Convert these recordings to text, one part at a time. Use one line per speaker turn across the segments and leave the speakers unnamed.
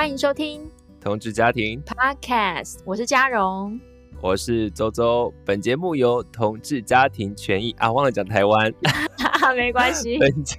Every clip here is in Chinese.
欢迎收听
同志家庭
Podcast，我是嘉荣，
我是周周。本节目由同志家庭权益啊，忘了讲台湾，
没关系。
本节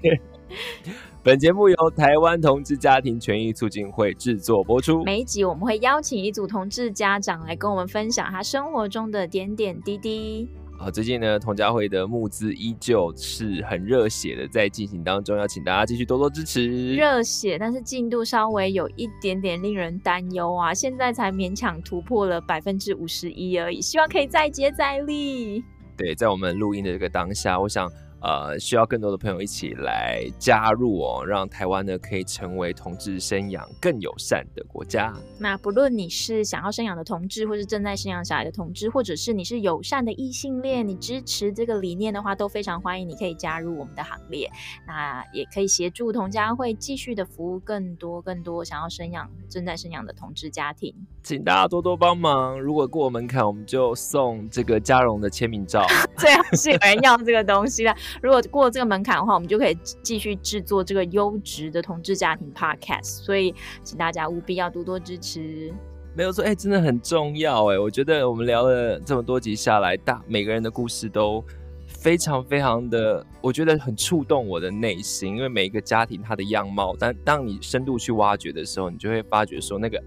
本节目由台湾同志家庭权益促进会制作播出。
每一集我们会邀请一组同志家长来跟我们分享他生活中的点点滴滴。
好，最近呢，童家慧的募资依旧是很热血的在进行当中，要请大家继续多多支持。
热血，但是进度稍微有一点点令人担忧啊！现在才勉强突破了百分之五十一而已，希望可以再接再厉。
对，在我们录音的这个当下，我想。呃，需要更多的朋友一起来加入哦，让台湾呢可以成为同志生养更友善的国家。
那不论你是想要生养的同志，或是正在生养小孩的同志，或者是你是友善的异性恋，你支持这个理念的话，都非常欢迎你可以加入我们的行列。那也可以协助同家会继续的服务更多更多想要生养、正在生养的同志家庭。
请大家多多帮忙，如果过门槛，我们就送这个嘉荣的签名照。
最好是有人要这个东西了。如果过这个门槛的话，我们就可以继续制作这个优质的同志家庭 Podcast。所以，请大家务必要多多支持。
没有错，哎、真的很重要哎。我觉得我们聊了这么多集下来，大每个人的故事都非常非常的，我觉得很触动我的内心。因为每一个家庭它的样貌，但当你深度去挖掘的时候，你就会发觉说那个。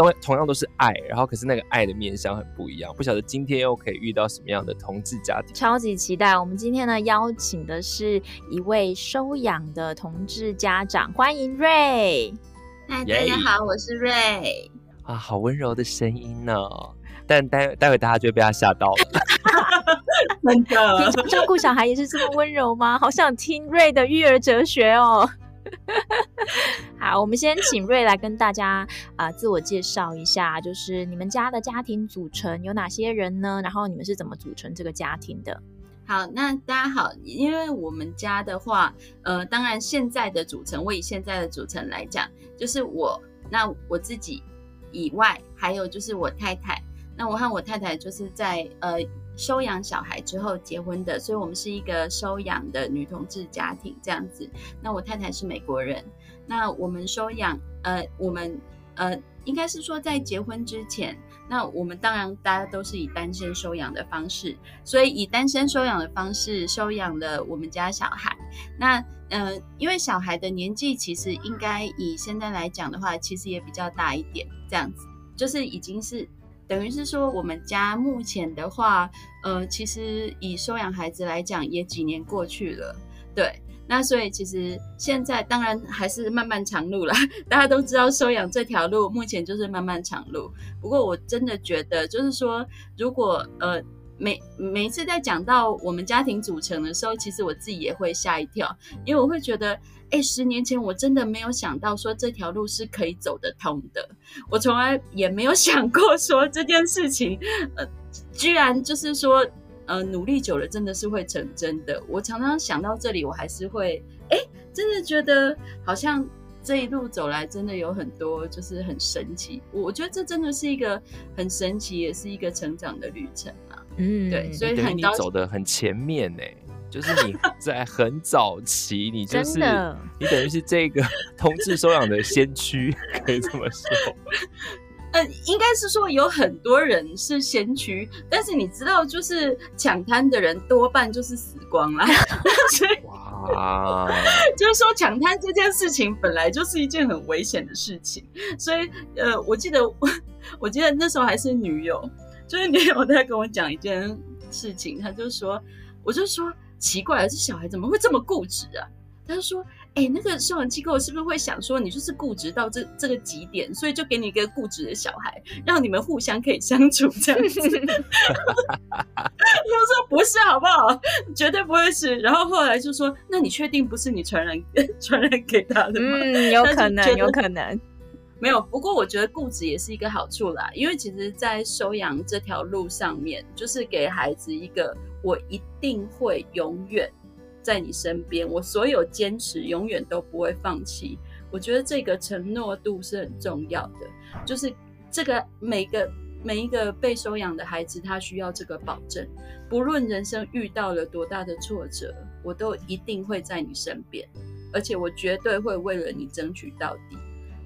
都同样都是爱，然后可是那个爱的面向很不一样。不晓得今天又可以遇到什么样的同志家庭？
超级期待！我们今天呢邀请的是一位收养的同志家长，欢迎瑞。
嗨，大家好，我是瑞。
啊，好温柔的声音呢、哦，但待待会大家就会被他吓到了。
真的，照顾小孩也是这么温柔吗？好想听瑞的育儿哲学哦。好，我们先请瑞来跟大家啊、自我介绍一下，就是你们家的家庭组成有哪些人呢？然后你们是怎么组成这个家庭的？
好，那大家好，因为我们家的话，呃，当然现在的组成，我以现在的组成来讲，就是我，那我自己以外，还有就是我太太，那我和我太太就是在呃。收养小孩之后结婚的，所以我们是一个收养的女同志家庭这样子。那我太太是美国人，那我们收养，呃，我们呃，应该是说在结婚之前，那我们当然大家都是以单身收养的方式，所以以单身收养的方式收养了我们家小孩。那呃，因为小孩的年纪其实应该以现在来讲的话，其实也比较大一点，这样子就是已经是。等于是说，我们家目前的话，呃，其实以收养孩子来讲，也几年过去了，对。那所以其实现在当然还是漫漫长路啦。大家都知道收养这条路目前就是漫漫长路。不过我真的觉得，就是说，如果呃。每每一次在讲到我们家庭组成的时候，其实我自己也会吓一跳，因为我会觉得，哎，十年前我真的没有想到说这条路是可以走得通的，我从来也没有想过说这件事情，呃，居然就是说，呃，努力久了真的是会成真的。我常常想到这里，我还是会，哎，真的觉得好像这一路走来真的有很多就是很神奇。我觉得这真的是一个很神奇，也是一个成长的旅程啊。嗯，对，所以很
你走的很前面呢，就是你 在很早期，你就是你等于是这个 同志收养的先驱，可以这么说。
呃，应该是说有很多人是先驱，但是你知道，就是抢滩的人多半就是死光了。所以哇，就是说抢滩这件事情本来就是一件很危险的事情，所以呃，我记得我 我记得那时候还是女友。就是女友在跟我讲一件事情，她就说，我就说奇怪，这小孩怎么会这么固执啊？她就说，哎、欸，那个收养机构是不是会想说你就是固执到这这个极点，所以就给你一个固执的小孩，让你们互相可以相处这样子？他说不是，好不好？绝对不会是。然后后来就说，那你确定不是你传染 传染给他的吗？
嗯，有可能，有可能。
没有，不过我觉得固执也是一个好处啦，因为其实，在收养这条路上面，就是给孩子一个我一定会永远在你身边，我所有坚持永远都不会放弃。我觉得这个承诺度是很重要的，就是这个每个每一个被收养的孩子，他需要这个保证，不论人生遇到了多大的挫折，我都一定会在你身边，而且我绝对会为了你争取到底。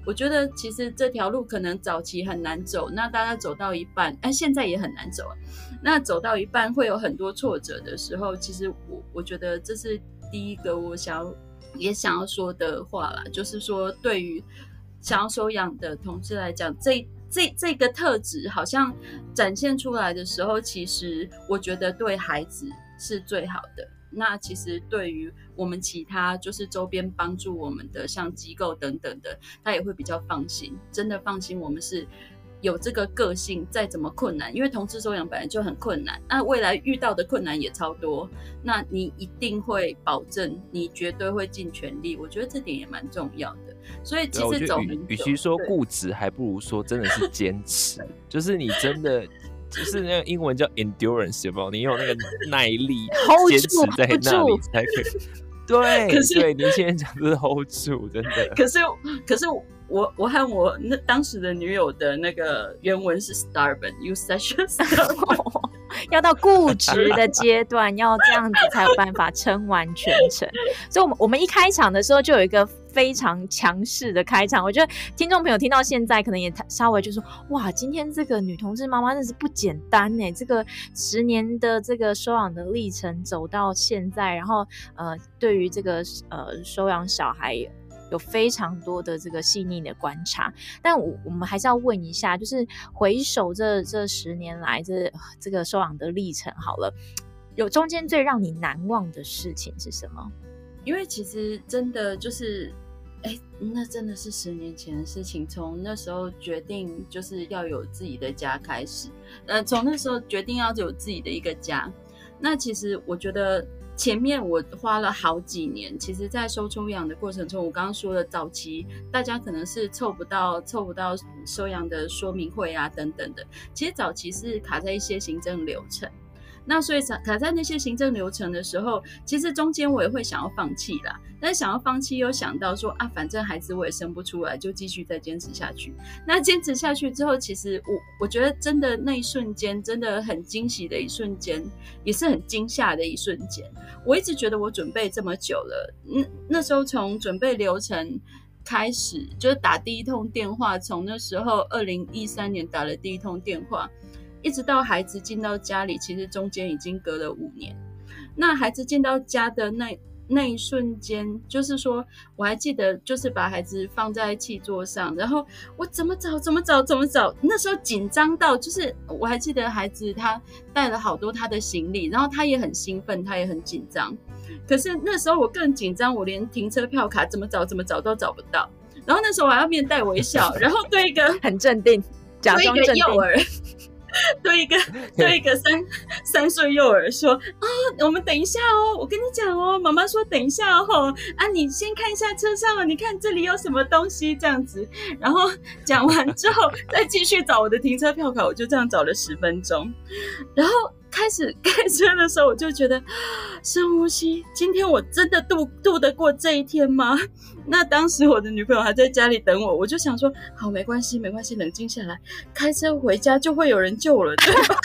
我觉得其实这条路可能早期很难走，那大家走到一半，哎，现在也很难走。啊那走到一半会有很多挫折的时候，其实我我觉得这是第一个我想要也想要说的话啦，就是说对于想要收养的同志来讲，这这这个特质好像展现出来的时候，其实我觉得对孩子是最好的。那其实对于我们其他就是周边帮助我们的像机构等等的，他也会比较放心，真的放心我们是有这个个性，再怎么困难，因为同志收养本来就很困难，那未来遇到的困难也超多，那你一定会保证你绝对会尽全力，我觉得这点也蛮重要的。所以其实走与
与其说固执，还不如说真的是坚持，就是你真的。就是那个英文叫 endurance，有没有？你有那个耐力，坚持在那里才可以。对，可是对，你现在讲的是 hold 住，真的。
可是，可是我我和我那当时的女友的那个原文是 stubborn，you such a stubborn，
要到固执的阶段，要这样子才有办法撑完全程。所以，我们我们一开场的时候就有一个。非常强势的开场，我觉得听众朋友听到现在，可能也稍微就说：哇，今天这个女同志妈妈真是不简单呢。这个十年的这个收养的历程走到现在，然后呃，对于这个呃收养小孩有非常多的这个细腻的观察。但我我们还是要问一下，就是回首这这十年来这这个收养的历程，好了，有中间最让你难忘的事情是什么？
因为其实真的就是。哎，那真的是十年前的事情。从那时候决定就是要有自己的家开始，呃，从那时候决定要有自己的一个家。那其实我觉得前面我花了好几年。其实，在收抽养的过程中，我刚刚说的早期，大家可能是凑不到凑不到收养的说明会啊等等的。其实早期是卡在一些行政流程。那所以卡在那些行政流程的时候，其实中间我也会想要放弃啦。但是想要放弃，又想到说啊，反正孩子我也生不出来，就继续再坚持下去。那坚持下去之后，其实我我觉得真的那一瞬间，真的很惊喜的一瞬间，也是很惊吓的一瞬间。我一直觉得我准备这么久了，那那时候从准备流程开始，就是打第一通电话，从那时候二零一三年打了第一通电话。一直到孩子进到家里，其实中间已经隔了五年。那孩子进到家的那那一瞬间，就是说，我还记得，就是把孩子放在气座上，然后我怎么找，怎么找，怎么找。那时候紧张到，就是我还记得孩子他带了好多他的行李，然后他也很兴奋，他也很紧张。可是那时候我更紧张，我连停车票卡怎么找，怎么找都找不到。然后那时候我还要面带微笑，然后对一个
很镇定，假装镇定。
对一个 对一个三三岁幼儿说啊、哦，我们等一下哦，我跟你讲哦，妈妈说等一下哦，啊，你先看一下车上哦，你看这里有什么东西这样子，然后讲完之后再继续找我的停车票卡，我就这样找了十分钟，然后。开始开车的时候，我就觉得 深呼吸。今天我真的度度得过这一天吗？那当时我的女朋友还在家里等我，我就想说，好，没关系，没关系，冷静下来，开车回家就会有人救了，对 吧？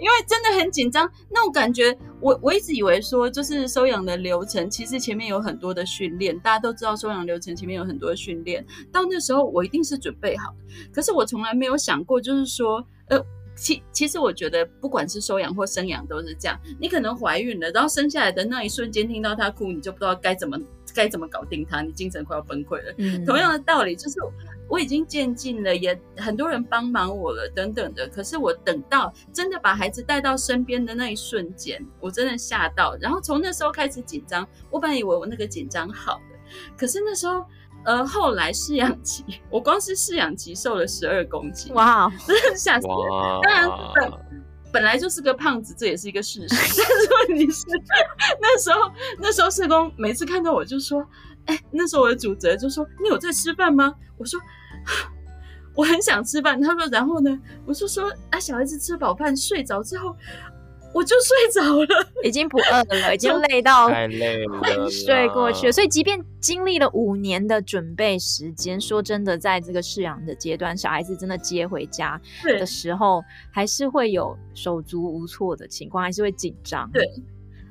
因为真的很紧张，那种感觉，我我一直以为说，就是收养的流程，其实前面有很多的训练，大家都知道收养流程前面有很多的训练，到那时候我一定是准备好，可是我从来没有想过，就是说，呃。其其实我觉得，不管是收养或生养都是这样。你可能怀孕了，然后生下来的那一瞬间听到他哭，你就不知道该怎么该怎么搞定他，你精神快要崩溃了。嗯，同样的道理，就是我已经渐进了，也很多人帮忙我了，等等的。可是我等到真的把孩子带到身边的那一瞬间，我真的吓到。然后从那时候开始紧张，我本来以为我那个紧张好了，可是那时候。呃，后来饲养期，我光是饲养期瘦了十二公斤，哇，真的吓死人！当然本本来就是个胖子，这也是一个事实。但是问题是，那时候那时候社工每次看到我就说：“哎、欸，那时候我的主责就说你有在吃饭吗？”我说：“ 我很想吃饭。”他说：“然后呢？”我就说：“啊，小孩子吃饱饭睡着之后。”我就睡着了，
已经不饿了，已经累到
太累了，
睡过去了。所以，即便经历了五年的准备时间，说真的，在这个饲养的阶段，小孩子真的接回家的时候，还是会有手足无措的情况，还是会紧张。
对，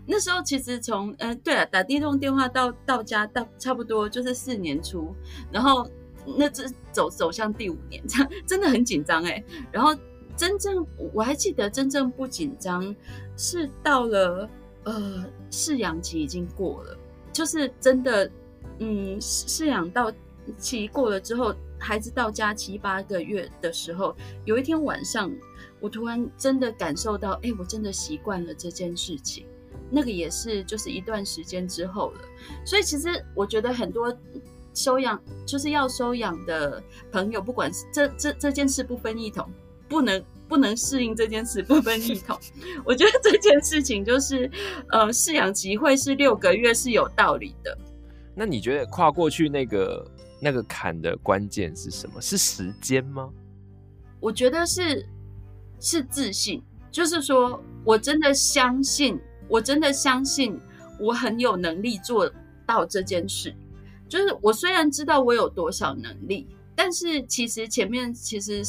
那时候其实从嗯、呃，对了，打第一通电话到到家到差不多就是四年初，然后那这走走向第五年，这 样真的很紧张哎。然后真正我还记得真正不紧张是到了呃试养期已经过了，就是真的嗯试养到期过了之后，孩子到家七八个月的时候，有一天晚上我突然真的感受到，哎，我真的习惯了这件事情。那个也是，就是一段时间之后了。所以其实我觉得很多收养就是要收养的朋友，不管是这这这件事不分一统，不能不能适应这件事不分系统。我觉得这件事情就是，呃，饲养期会是六个月是有道理的。
那你觉得跨过去那个那个坎的关键是什么？是时间吗？
我觉得是是自信，就是说我真的相信。我真的相信我很有能力做到这件事。就是我虽然知道我有多少能力，但是其实前面其实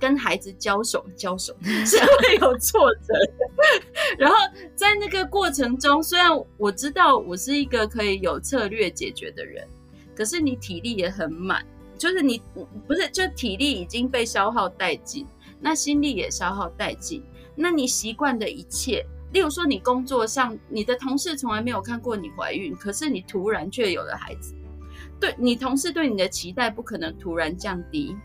跟孩子交手交手 是会有挫折。然后在那个过程中，虽然我知道我是一个可以有策略解决的人，可是你体力也很满，就是你不是就体力已经被消耗殆尽，那心力也消耗殆尽，那你习惯的一切。例如说，你工作上，你的同事从来没有看过你怀孕，可是你突然却有了孩子，对你同事对你的期待不可能突然降低，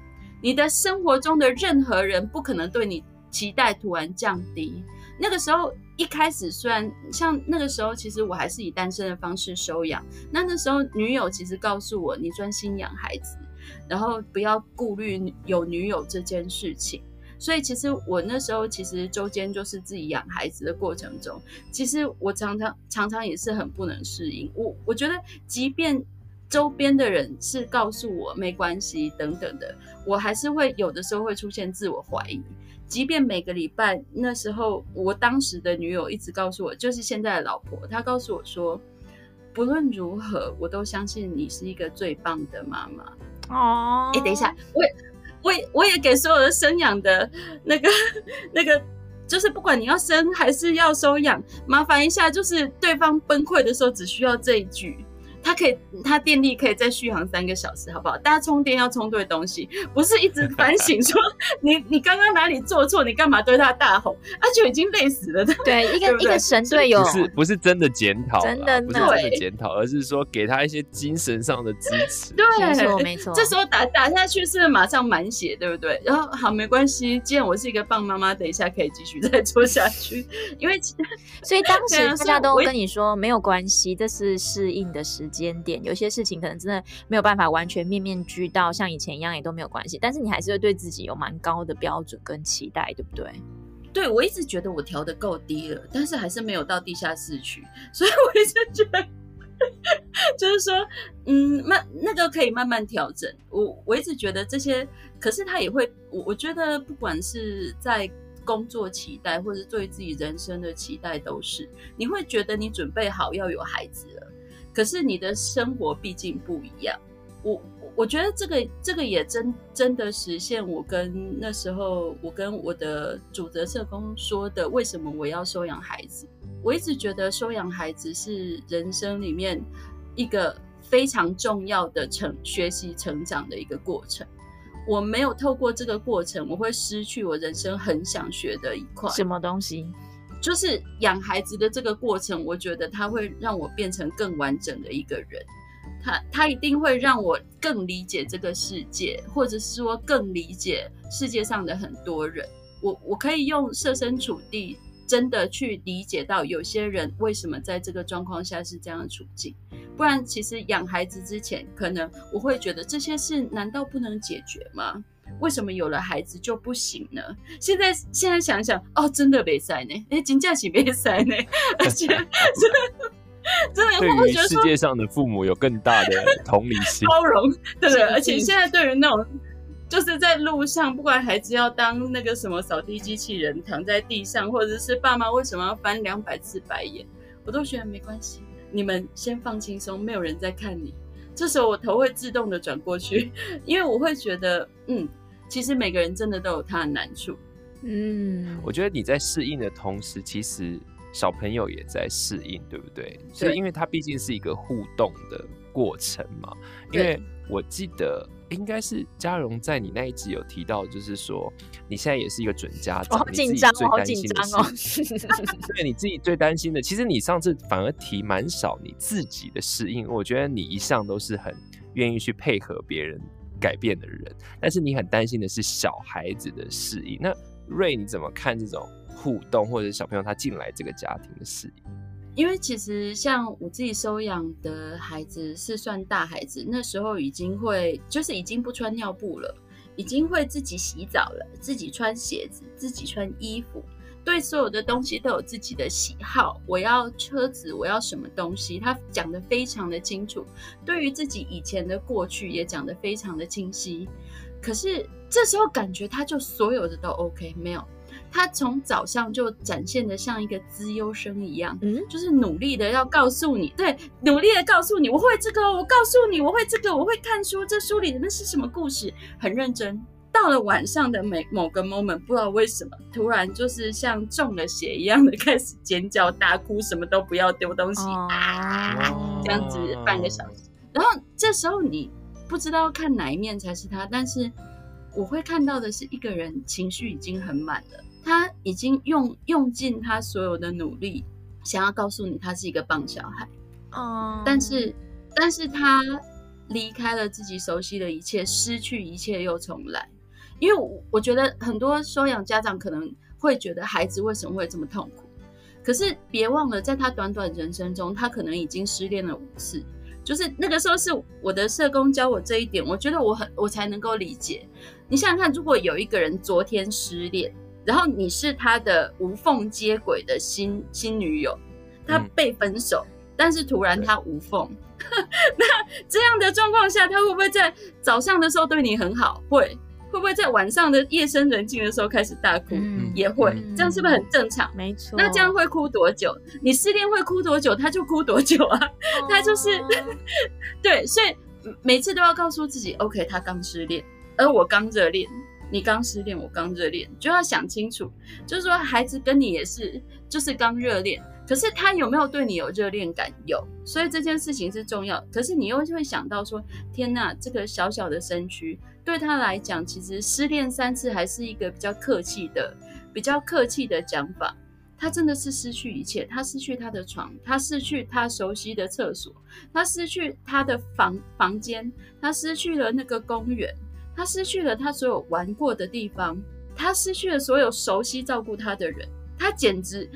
你的生活中的任何人不可能对你期待突然降低。那个时候一开始，虽然像那个时候，其实我还是以单身的方式收养。那那时候女友其实告诉我，你专心养孩子，然后不要顾虑有女友这件事情。所以其实我那时候其实周间就是自己养孩子的过程中，其实我常常常常也是很不能适应。我我觉得，即便周边的人是告诉我没关系等等的，我还是会有的时候会出现自我怀疑。即便每个礼拜那时候，我当时的女友一直告诉我，就是现在的老婆，她告诉我说，不论如何，我都相信你是一个最棒的妈妈。哦，哎，等一下，我。我我也给所有的生养的那个 那个，就是不管你要生还是要收养，麻烦一下，就是对方崩溃的时候，只需要这一句。它可以，它电力可以再续航三个小时，好不好？大家充电要充对东西，不是一直反省说 你你刚刚哪里做错，你干嘛对他大吼？他就已经累死了。
对，一个一个神队友，
不是不是真的检讨，
真的
不是真的检讨，而是说给他一些精神上的支持。
对，
没错没错。
这时候打打下去是马上满血，对不对？然后好，没关系，既然我是一个棒妈妈，等一下可以继续 再做下去。因为
所以当时大家都跟你说没有关系，这是适应的时间。点有些事情可能真的没有办法完全面面俱到，像以前一样也都没有关系。但是你还是会对自己有蛮高的标准跟期待，对不对？
对，我一直觉得我调的够低了，但是还是没有到地下室去，所以我一直觉得，就是说，嗯，慢那个可以慢慢调整。我我一直觉得这些，可是他也会，我我觉得不管是在工作期待，或者对自己人生的期待，都是你会觉得你准备好要有孩子了。可是你的生活毕竟不一样，我我觉得这个这个也真真的实现我跟那时候我跟我的主责社工说的，为什么我要收养孩子？我一直觉得收养孩子是人生里面一个非常重要的成学习成长的一个过程。我没有透过这个过程，我会失去我人生很想学的一块。
什么东西？
就是养孩子的这个过程，我觉得他会让我变成更完整的一个人。他他一定会让我更理解这个世界，或者是说更理解世界上的很多人。我我可以用设身处地，真的去理解到有些人为什么在这个状况下是这样的处境。不然，其实养孩子之前，可能我会觉得这些事难道不能解决吗？为什么有了孩子就不行呢？现在现在想想，哦，真的没塞呢，哎，真的是没塞呢，而且真的真的，
对于世界上的父母有更大的同理心、
包容，对对。而且现在对于那种就是在路上，不管孩子要当那个什么扫地机器人，躺在地上，或者是爸妈为什么要翻两百次白眼，我都觉得没关系，你们先放轻松，没有人在看你。这时候我头会自动的转过去，因为我会觉得，嗯。其实每个人真的都有他的难处，
嗯，
我觉得你在适应的同时，其实小朋友也在适应，对不对？所以，因为它毕竟是一个互动的过程嘛。因为我记得应该是嘉荣在你那一集有提到，就是说你现在也是一个准家长，
好紧张，好紧张哦。
对，你自己最担心的，其实你上次反而提蛮少你自己的适应。我觉得你一向都是很愿意去配合别人改变的人，但是你很担心的是小孩子的适应。那瑞，你怎么看这种互动，或者小朋友他进来这个家庭的适应？
因为其实像我自己收养的孩子是算大孩子，那时候已经会就是已经不穿尿布了，已经会自己洗澡了，自己穿鞋子，自己穿衣服。对所有的东西都有自己的喜好，我要车子，我要什么东西，他讲得非常的清楚。对于自己以前的过去也讲得非常的清晰。可是这时候感觉他就所有的都 OK，没有，他从早上就展现的像一个资优生一样，嗯，就是努力的要告诉你，对，努力的告诉你，我会这个，我告诉你，我会这个，我会看书，这书里的那是什么故事，很认真。到了晚上的每某个 moment，不知道为什么，突然就是像中了邪一样的开始尖叫大哭，什么都不要丢东西啊，这样子半个小时。然后这时候你不知道看哪一面才是他，但是我会看到的是一个人情绪已经很满了，他已经用用尽他所有的努力，想要告诉你他是一个棒小孩，哦，但是但是他离开了自己熟悉的一切，失去一切又重来。因为我我觉得很多收养家长可能会觉得孩子为什么会这么痛苦，可是别忘了，在他短短人生中，他可能已经失恋了五次。就是那个时候是我的社工教我这一点，我觉得我很我才能够理解。你想想看，如果有一个人昨天失恋，然后你是他的无缝接轨的新新女友，他被分手，嗯、但是突然他无缝，那这样的状况下，他会不会在早上的时候对你很好？会。会不会在晚上的夜深人静的时候开始大哭？嗯、也会，这样是不是很正常？
没错。
那这样会哭多久？你失恋会哭多久？他就哭多久啊？哦、他就是 对，所以每次都要告诉自己，OK，他刚失恋，而我刚热恋，你刚失恋，我刚热恋，就要想清楚，就是说孩子跟你也是，就是刚热恋。可是他有没有对你有热恋感？有，所以这件事情是重要。可是你又会想到说，天哪，这个小小的身躯对他来讲，其实失恋三次还是一个比较客气的、比较客气的讲法。他真的是失去一切，他失去他的床，他失去他熟悉的厕所，他失去他的房房间，他失去了那个公园，他失去了他所有玩过的地方，他失去了所有熟悉照顾他的人，他简直。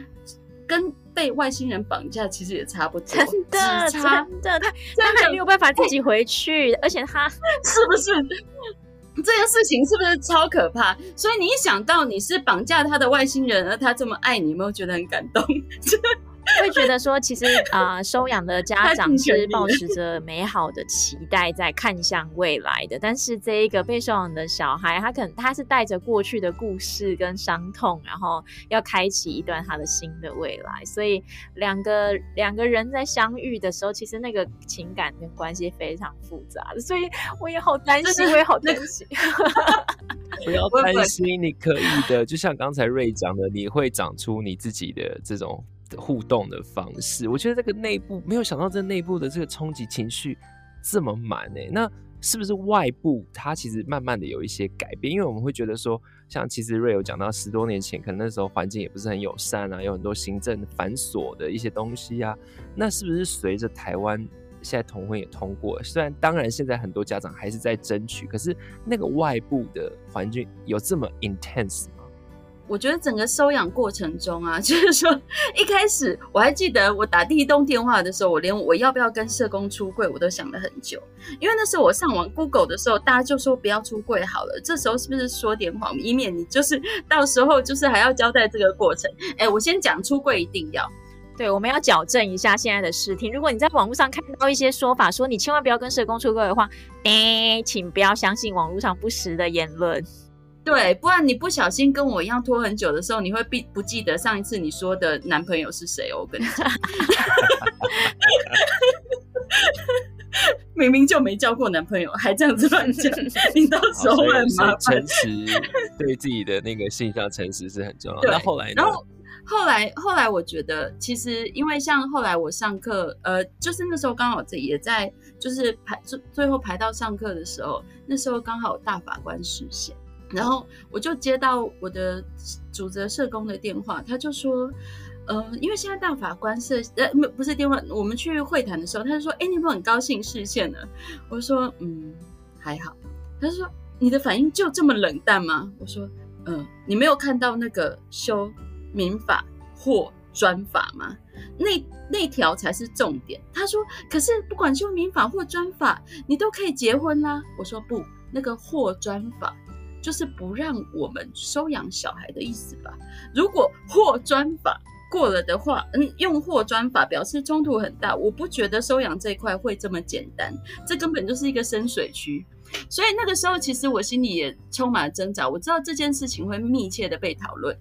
跟被外星人绑架其实也差不多，
真的，真的，他他还没有办法自己回去，而且他
是不是这件事情是不是超可怕？所以你一想到你是绑架他的外星人，而他这么爱你，有没有觉得很感动？
会觉得说，其实啊、呃，收养的家长是抱持着美好的期待在看向未来的，但是这一个被收养的小孩，他可能他是带着过去的故事跟伤痛，然后要开启一段他的新的未来，所以两个两个人在相遇的时候，其实那个情感跟关系非常复杂的，所以我也好担心，我也好担心。
不要担心，你可以的，就像刚才瑞讲的，你会长出你自己的这种。互动的方式，我觉得这个内部没有想到，这内部的这个冲击情绪这么满诶。那是不是外部它其实慢慢的有一些改变？因为我们会觉得说，像其实瑞有讲到十多年前，可能那时候环境也不是很友善啊，有很多行政繁琐的一些东西啊。那是不是随着台湾现在同婚也通过，虽然当然现在很多家长还是在争取，可是那个外部的环境有这么 intense？
我觉得整个收养过程中啊，就是说一开始我还记得我打第一通电话的时候，我连我要不要跟社工出柜我都想了很久，因为那时候我上网 Google 的时候，大家就说不要出柜好了。这时候是不是说点谎，以免你就是到时候就是还要交代这个过程？哎，我先讲出柜一定要，
对，我们要矫正一下现在的视听。如果你在网络上看到一些说法，说你千万不要跟社工出柜的话，哎，请不要相信网络上不实的言论。
对，不然你不小心跟我一样拖很久的时候，你会不不记得上一次你说的男朋友是谁哦？我跟你讲，明明就没交过男朋友，还这样子乱讲，你到时候很麻烦。
诚实对自己的那个性向诚实是很重要。
对，
那后来呢？
然后后来后来我觉得，其实因为像后来我上课，呃，就是那时候刚好这也在，就是排最最后排到上课的时候，那时候刚好大法官释宪，然后我就接到我的主责社工的电话，他就说。呃，因为现在大法官是呃，不是电话，我们去会谈的时候，他就说：“哎，你有没有很高兴视线了？”我说：“嗯，还好。”他就说：“你的反应就这么冷淡吗？”我说：“嗯、你没有看到那个修民法或专法吗？那那条才是重点。”他说：“可是不管修民法或专法，你都可以结婚啦。”我说：“不，那个或专法就是不让我们收养小孩的意思吧？如果或专法。”过了的话，嗯，用或专法表示冲突很大。我不觉得收养这一块会这么简单，这根本就是一个深水区。所以那个时候，其实我心里也充满了挣扎。我知道这件事情会密切的被讨论，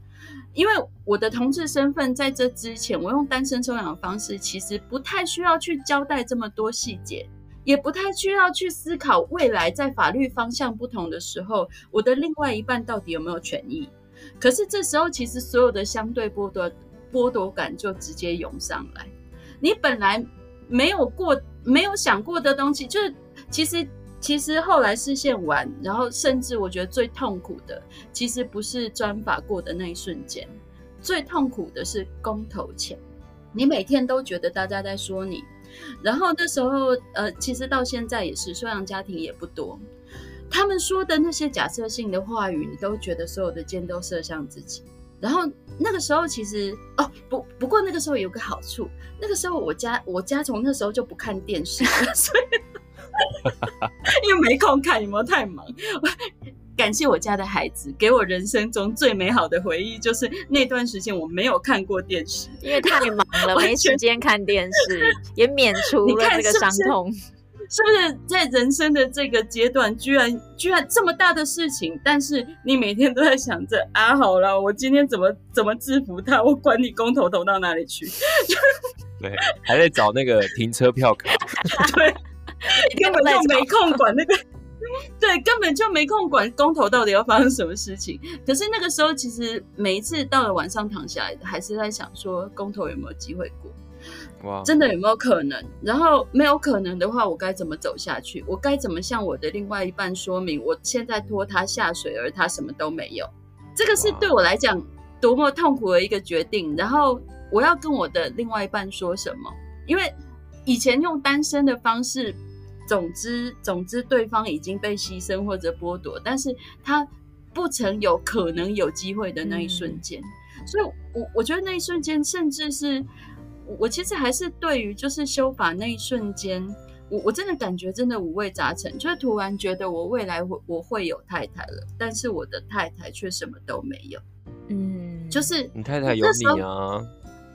因为我的同志身份在这之前，我用单身收养的方式，其实不太需要去交代这么多细节，也不太需要去思考未来在法律方向不同的时候，我的另外一半到底有没有权益。可是这时候，其实所有的相对剥夺。剥夺感就直接涌上来，你本来没有过、没有想过的东西，就是其实其实后来视线完，然后甚至我觉得最痛苦的，其实不是专法过的那一瞬间，最痛苦的是公投前，你每天都觉得大家在说你，然后那时候呃，其实到现在也是收养家庭也不多，他们说的那些假设性的话语，你都觉得所有的箭都射向自己。然后那个时候其实哦不不过那个时候有个好处，那个时候我家我家从那时候就不看电视，所以 因为没空看，有没有太忙？感谢我家的孩子给我人生中最美好的回忆，就是那段时间我没有看过电视，
因为太忙了，没时间看电视，也免除了这个伤痛。
是不是在人生的这个阶段，居然居然这么大的事情，但是你每天都在想着啊，好了，我今天怎么怎么制服他？我管你公投投到哪里去？
对，还在找那个停车票卡。
对，根本就没空管那个。对，根本就没空管公投到底要发生什么事情。可是那个时候，其实每一次到了晚上躺下来，还是在想说，公投有没有机会过？
哇，
真的有没有可能？然后没有可能的话，我该怎么走下去？我该怎么向我的另外一半说明，我现在拖他下水，而他什么都没有？这个是对我来讲多么痛苦的一个决定。然后我要跟我的另外一半说什么？因为以前用单身的方式，总之总之对方已经被牺牲或者剥夺，但是他不曾有可能有机会的那一瞬间。嗯、所以我我觉得那一瞬间，甚至是。我其实还是对于就是修法那一瞬间，我我真的感觉真的五味杂陈，就是突然觉得我未来会我会有太太了，但是我的太太却什么都没有。嗯，就是
你太太有你啊，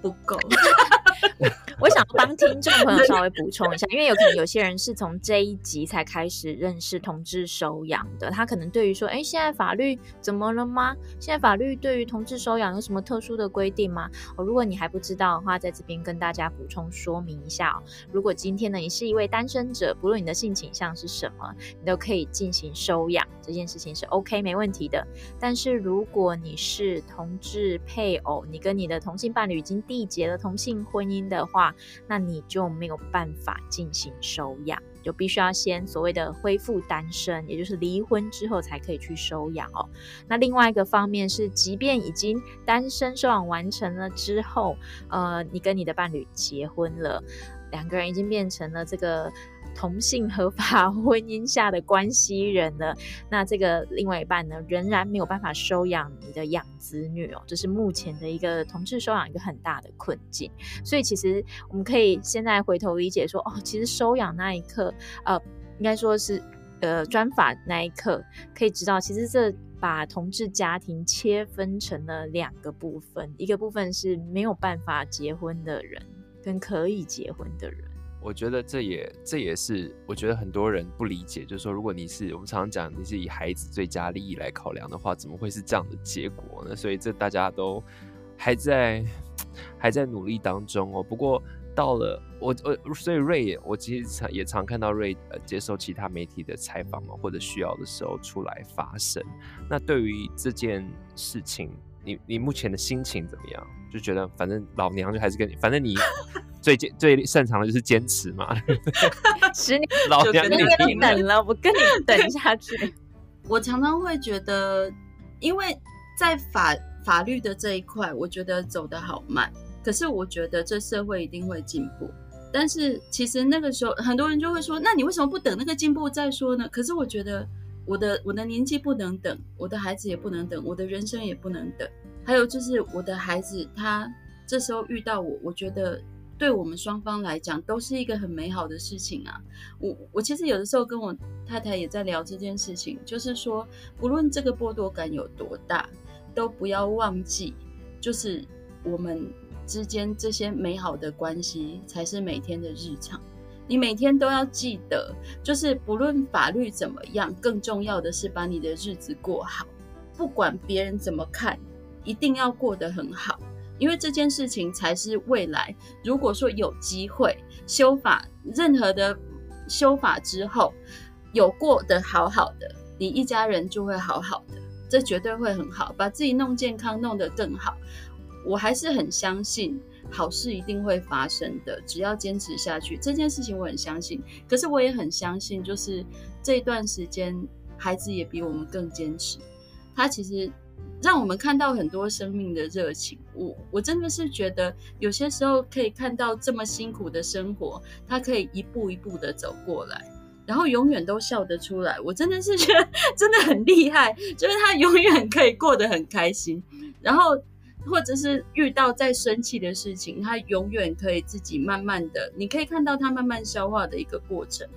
不够。
我想帮听众朋友稍微补充一下，因为有可能有些人是从这一集才开始认识同志收养的，他可能对于说，哎，现在法律怎么了吗？现在法律对于同志收养有什么特殊的规定吗？哦，如果你还不知道的话，在这边跟大家补充说明一下哦。如果今天呢，你是一位单身者，不论你的性倾向是什么，你都可以进行收养，这件事情是 OK 没问题的。但是如果你是同志配偶，你跟你的同性伴侣已经缔结了同性婚姻的话，那你就没有办法进行收养，就必须要先所谓的恢复单身，也就是离婚之后才可以去收养哦。那另外一个方面是，即便已经单身收养完成了之后，呃，你跟你的伴侣结婚了，两个人已经变成了这个。同性合法婚姻下的关系人呢，那这个另外一半呢，仍然没有办法收养你的养子女哦，这是目前的一个同志收养一个很大的困境。所以其实我们可以现在回头理解说，哦，其实收养那一刻，呃，应该说是呃专法那一刻，可以知道，其实这把同志家庭切分成了两个部分，一个部分是没有办法结婚的人，跟可以结婚的人。
我觉得这也这也是我觉得很多人不理解，就是说，如果你是我们常常讲你是以孩子最佳利益来考量的话，怎么会是这样的结果呢？所以这大家都还在还在努力当中哦。不过到了我我所以瑞也我其实常也常看到瑞呃接受其他媒体的采访嘛，或者需要的时候出来发声。那对于这件事情，你你目前的心情怎么样？就觉得反正老娘就还是跟你，反正你 最坚最擅长的就是坚持嘛。
十年
老娘
就跟你等了，我跟你 等下去。
我常常会觉得，因为在法法律的这一块，我觉得走得好慢。可是我觉得这社会一定会进步。但是其实那个时候，很多人就会说：“那你为什么不等那个进步再说呢？”可是我觉得。我的我的年纪不能等，我的孩子也不能等，我的人生也不能等。还有就是我的孩子，他这时候遇到我，我觉得对我们双方来讲都是一个很美好的事情啊。我我其实有的时候跟我太太也在聊这件事情，就是说，不论这个剥夺感有多大，都不要忘记，就是我们之间这些美好的关系才是每天的日常。你每天都要记得，就是不论法律怎么样，更重要的是把你的日子过好。不管别人怎么看，一定要过得很好，因为这件事情才是未来。如果说有机会修法，任何的修法之后有过得好好的，你一家人就会好好的，这绝对会很好，把自己弄健康，弄得更好。我还是很相信。好事一定会发生的，只要坚持下去，这件事情我很相信。可是我也很相信，就是这段时间，孩子也比我们更坚持。他其实让我们看到很多生命的热情。我我真的是觉得，有些时候可以看到这么辛苦的生活，他可以一步一步的走过来，然后永远都笑得出来。我真的是觉得 真的很厉害，就是他永远可以过得很开心，然后。或者是遇到再生气的事情，他永远可以自己慢慢的，你可以看到他慢慢消化的一个过程。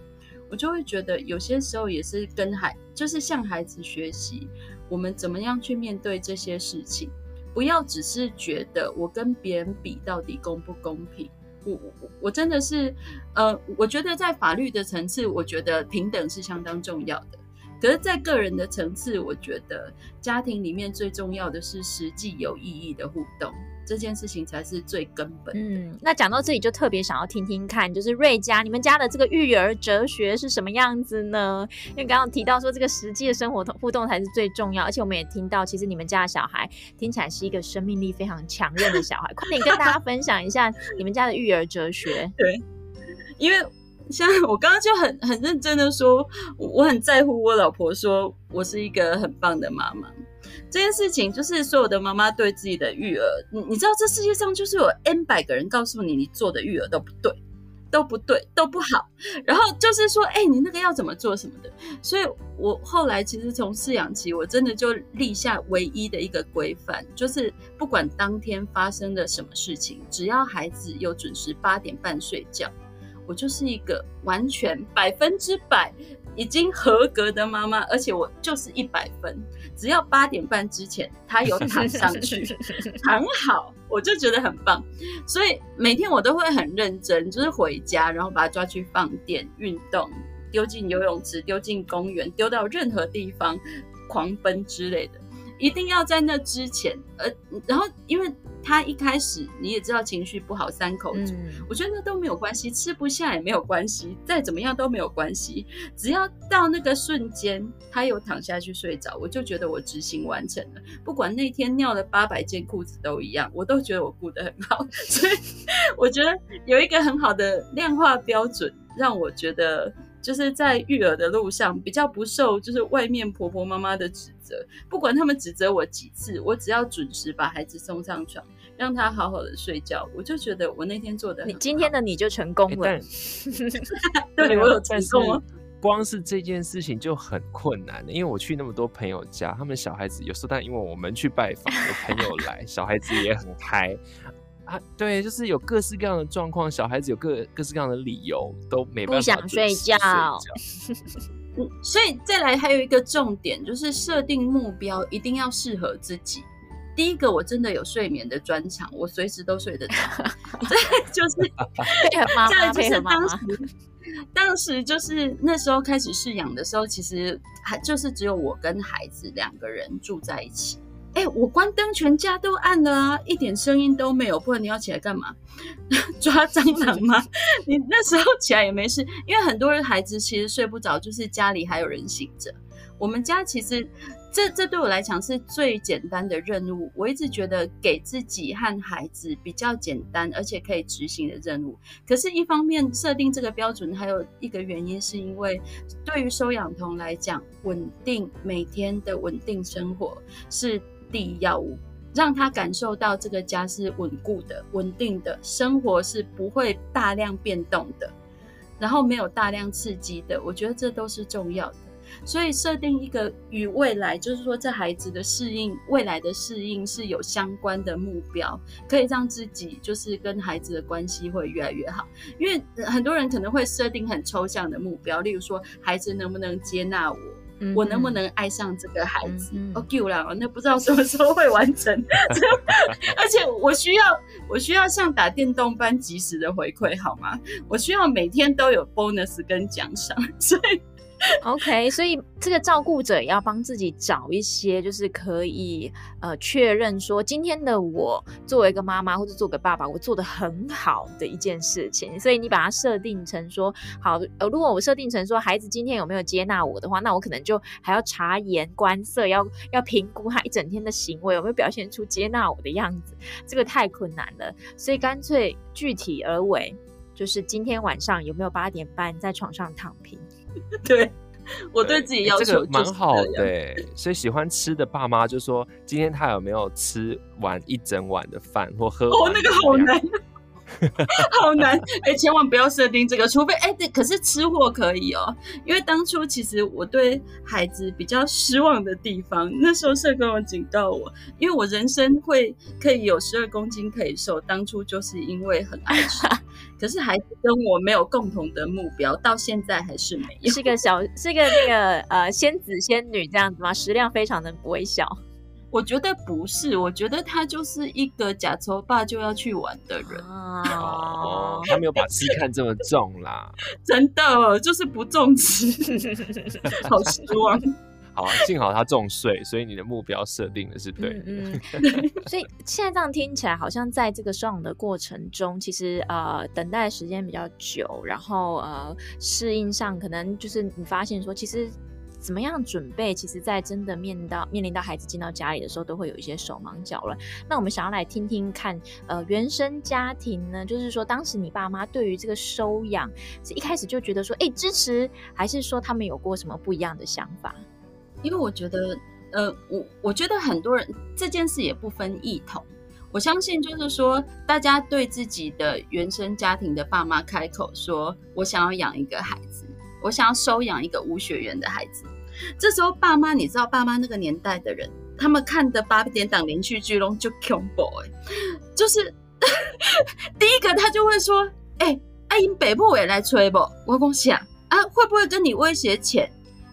我就会觉得有些时候也是跟孩，就是向孩子学习，我们怎么样去面对这些事情，不要只是觉得我跟别人比到底公不公平。我我我真的是，呃，我觉得在法律的层次，我觉得平等是相当重要的。可是，在个人的层次，我觉得家庭里面最重要的是实际有意义的互动，这件事情才是最根本的。
嗯，那讲到这里，就特别想要听听看，就是瑞家你们家的这个育儿哲学是什么样子呢？因为刚刚提到说，这个实际的生活互动才是最重要，而且我们也听到，其实你们家的小孩听起来是一个生命力非常强韧的小孩。快点跟大家分享一下你们家的育儿哲学。
对，因为。像我刚刚就很很认真的说，我很在乎我老婆说我是一个很棒的妈妈。这件事情就是所有的妈妈对自己的育儿，你你知道这世界上就是有 N 百个人告诉你，你做的育儿都不对，都不对，都不好。然后就是说，哎，你那个要怎么做什么的。所以我后来其实从饲养期，我真的就立下唯一的一个规范，就是不管当天发生了什么事情，只要孩子有准时八点半睡觉。我就是一个完全百分之百已经合格的妈妈，而且我就是一百分，只要八点半之前他有躺上去，很好，我就觉得很棒。所以每天我都会很认真，就是回家，然后把他抓去放电、运动，丢进游泳池、丢进公园、丢到任何地方狂奔之类的。一定要在那之前，呃，然后因为他一开始你也知道情绪不好，三口我觉得那都没有关系，吃不下也没有关系，再怎么样都没有关系，只要到那个瞬间他有躺下去睡着，我就觉得我执行完成了，不管那天尿了八百件裤子都一样，我都觉得我顾得很好，所以我觉得有一个很好的量化标准，让我觉得。就是在育儿的路上比较不受，就是外面婆婆妈妈的指责，不管他们指责我几次，我只要准时把孩子送上床，让他好好的睡觉，我就觉得我那天做的。你
今天的你就成功了，
欸、
对，我有成功。
光是这件事情就很困难，因为我去那么多朋友家，他们小孩子有时候，但因为我们去拜访，有朋友来，小孩子也很嗨。啊，对，就是有各式各样的状况，小孩子有各各式各样的理由，都没办法
不想睡觉。
嗯，所以再来还有一个重点，就是设定目标一定要适合自己。第一个，我真的有睡眠的专长，我随时都睡得着。对，就是
配合妈妈，配合妈妈。
当时就是那时候开始饲养的时候，其实还就是只有我跟孩子两个人住在一起。哎、欸，我关灯，全家都暗了啊，一点声音都没有。不然你要起来干嘛？抓蟑螂吗？你那时候起来也没事，因为很多人孩子其实睡不着，就是家里还有人醒着。我们家其实这这对我来讲是最简单的任务。我一直觉得给自己和孩子比较简单，而且可以执行的任务。可是，一方面设定这个标准，还有一个原因是因为，对于收养童来讲，稳定每天的稳定生活是第一要务，让他感受到这个家是稳固的、稳定的，生活是不会大量变动的，然后没有大量刺激的。我觉得这都是重要的。所以设定一个与未来，就是说这孩子的适应，未来的适应是有相关的目标，可以让自己就是跟孩子的关系会越来越好。因为很多人可能会设定很抽象的目标，例如说孩子能不能接纳我，嗯、我能不能爱上这个孩子。OK 啦，那不知道什么时候会完成。而且我需要我需要像打电动般及时的回馈，好吗？我需要每天都有 bonus 跟奖赏，所以。
OK，所以这个照顾者也要帮自己找一些，就是可以呃确认说，今天的我作为一个妈妈或者做个爸爸，我做得很好的一件事情。所以你把它设定成说，好，呃，如果我设定成说，孩子今天有没有接纳我的话，那我可能就还要察言观色，要要评估他一整天的行为有没有表现出接纳我的样子。这个太困难了，所以干脆具体而为，就是今天晚上有没有八点半在床上躺平。
对，我对自己要求
蛮、欸这个、好的，所以喜欢吃的爸妈就说，今天他有没有吃完一整碗的饭或喝完？
哦，那个好难，好难，哎、欸，千万不要设定这个，除非哎，对、欸，可是吃货可以哦，因为当初其实我对孩子比较失望的地方，那时候社工有警告我，因为我人生会可以有十二公斤可以瘦，当初就是因为很爱吃。可是孩子跟我没有共同的目标，到现在还是没有。
是个小，是个那个呃仙子仙女这样子吗？食量非常的微小。
我觉得不是，我觉得他就是一个假愁爸就要去玩的人。
哦，他没有把吃看这么重啦。
真的就是不重吃，好失望。
好、啊，幸好他重税，所以你的目标设定的是对的。嗯，
嗯所以现在这样听起来，好像在这个收养的过程中，其实呃等待的时间比较久，然后呃适应上可能就是你发现说，其实怎么样准备，其实在真的面到面临到孩子进到家里的时候，都会有一些手忙脚乱。那我们想要来听听看，呃，原生家庭呢，就是说当时你爸妈对于这个收养是一开始就觉得说，哎，支持，还是说他们有过什么不一样的想法？
因为我觉得，呃，我我觉得很多人这件事也不分异同。我相信，就是说，大家对自己的原生家庭的爸妈开口说：“我想要养一个孩子，我想要收养一个无血缘的孩子。”这时候，爸妈，你知道，爸妈那个年代的人，他们看的八点档连续剧中就恐怖哎，就是 第一个他就会说：“哎、欸，阿英北部也来催不？我讲想啊，会不会跟你威胁钱？”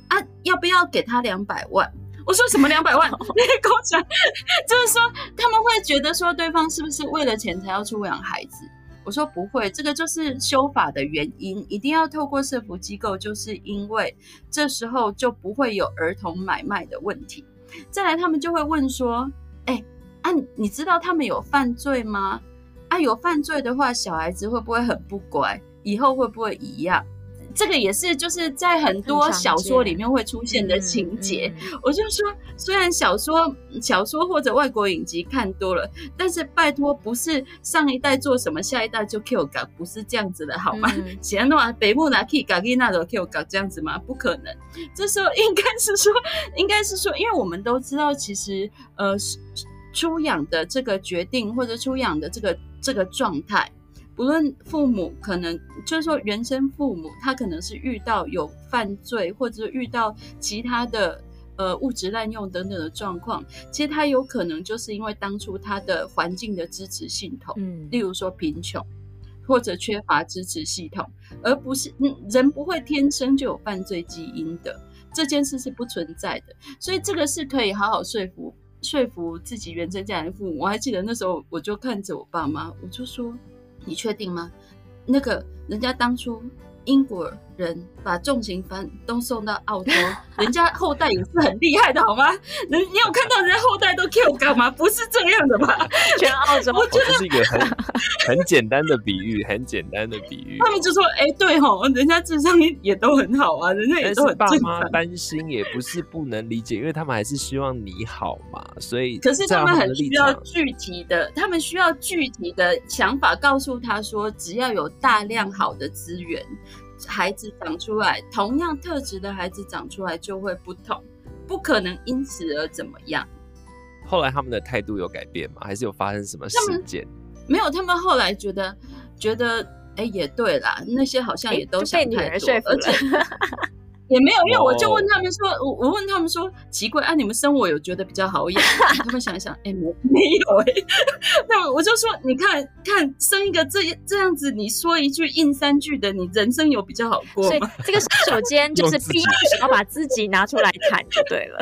啊，要不要给他两百万？我说什么两百万？你跟我讲，就是说他们会觉得说对方是不是为了钱才要出养孩子？我说不会，这个就是修法的原因，一定要透过社福机构，就是因为这时候就不会有儿童买卖的问题。再来，他们就会问说：哎，啊，你知道他们有犯罪吗？啊，有犯罪的话，小孩子会不会很不乖？以后会不会一样？这个也是就是在很多小说里面会出现的情节。我就说，虽然小说、小说或者外国影集看多了，但是拜托，不是上一代做什么，下一代就 Q 搞，不是这样子的，好吗？喜安诺啊，北木拿 Q 嘎，吉那的 Q 搞这样子吗？不可能。这时候应该是说，应该是说，因为我们都知道，其实呃，出养的这个决定或者出养的这个这个状态。不论父母可能就是说原生父母，他可能是遇到有犯罪，或者遇到其他的呃物质滥用等等的状况，其实他有可能就是因为当初他的环境的支持系统，嗯，例如说贫穷或者缺乏支持系统，而不是嗯人不会天生就有犯罪基因的，这件事是不存在的，所以这个是可以好好说服说服自己原生家庭父母。我还记得那时候我就看着我爸妈，我就说。你确定吗？那个人家当初英国人把重刑犯都送到澳洲，人家后代也是很厉害的，好吗？人你有看到人家后代都 Q 干嘛？不是这样的吧？
全澳洲，
我觉得是一个很很简单的比喻，很简单的比喻。
他们就说：“哎、欸，对吼，人家智商也都很好啊，人家也都很正常。”
爸妈担心也不是不能理解，因为他们还是希望你好嘛，所以
可是他们很需要具体的，他们需要具体的想法告诉他说，只要有大量好的资源。孩子长出来，同样特质的孩子长出来就会不同，不可能因此而怎么样。
后来他们的态度有改变吗？还是有发生什么事件？
没有，他们后来觉得觉得，哎、欸，也对啦，那些好像也都想太多，而且。也没有，因为我就问他们说，我我问他们说，奇怪啊，你们生我有觉得比较好养？他们想一想，哎、欸，没没有哎、欸。那我就说，你看看生一个这这样子，你说一句应三句的，你人生有比较好过吗？
所以这个洗手间就是必须要把自己拿出来谈就对了。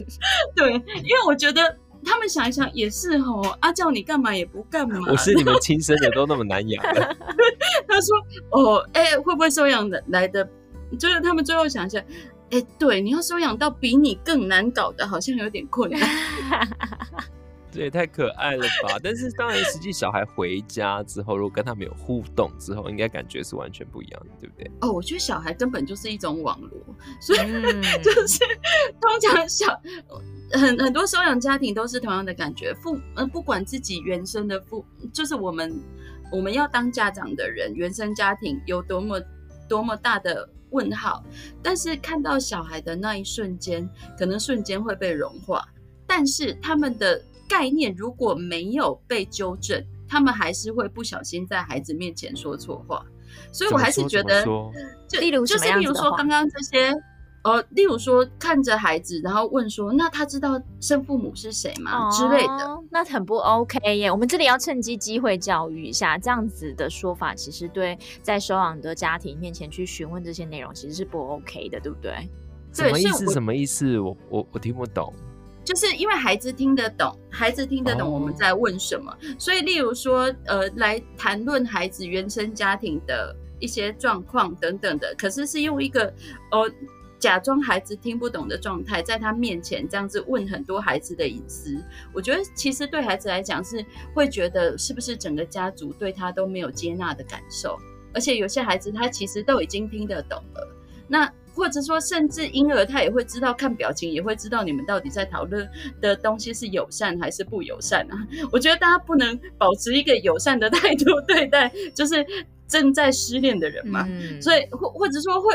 对，因为我觉得他们想一想也是哦，啊，叫你干嘛也不干嘛。
我是你们亲生的都那么难养。
他说，哦，哎、欸，会不会收养的来的？就是他们最后想想，哎、欸，对，你要收养到比你更难搞的，好像有点困难。
这也太可爱了吧！但是当然，实际小孩回家之后，如果跟他们有互动之后，应该感觉是完全不一样的，对不对？
哦，我觉得小孩根本就是一种网络，所以 就是通常小很很多收养家庭都是同样的感觉。父呃，不管自己原生的父，就是我们我们要当家长的人，原生家庭有多么多么大的。问号，但是看到小孩的那一瞬间，可能瞬间会被融化。但是他们的概念如果没有被纠正，他们还是会不小心在孩子面前说错话。所以我还是觉得，就例如就是例如说刚刚这些。哦，例如说看着孩子，然后问说：“那他知道生父母是谁吗？”哦、之类的，
那很不 OK 耶。我们这里要趁机机会教育一下，这样子的说法其实对在收养的家庭面前去询问这些内容，其实是不 OK 的，对不对？
什么意思？什么意思？我我我听不懂。
就是因为孩子听得懂，孩子听得懂我们在问什么，哦、所以例如说，呃，来谈论孩子原生家庭的一些状况等等的，可是是用一个呃。假装孩子听不懂的状态，在他面前这样子问很多孩子的隐私，我觉得其实对孩子来讲是会觉得是不是整个家族对他都没有接纳的感受，而且有些孩子他其实都已经听得懂了，那或者说甚至婴儿他也会知道看表情，也会知道你们到底在讨论的东西是友善还是不友善啊？我觉得大家不能保持一个友善的态度对待，就是正在失恋的人嘛，嗯、所以或或者说会。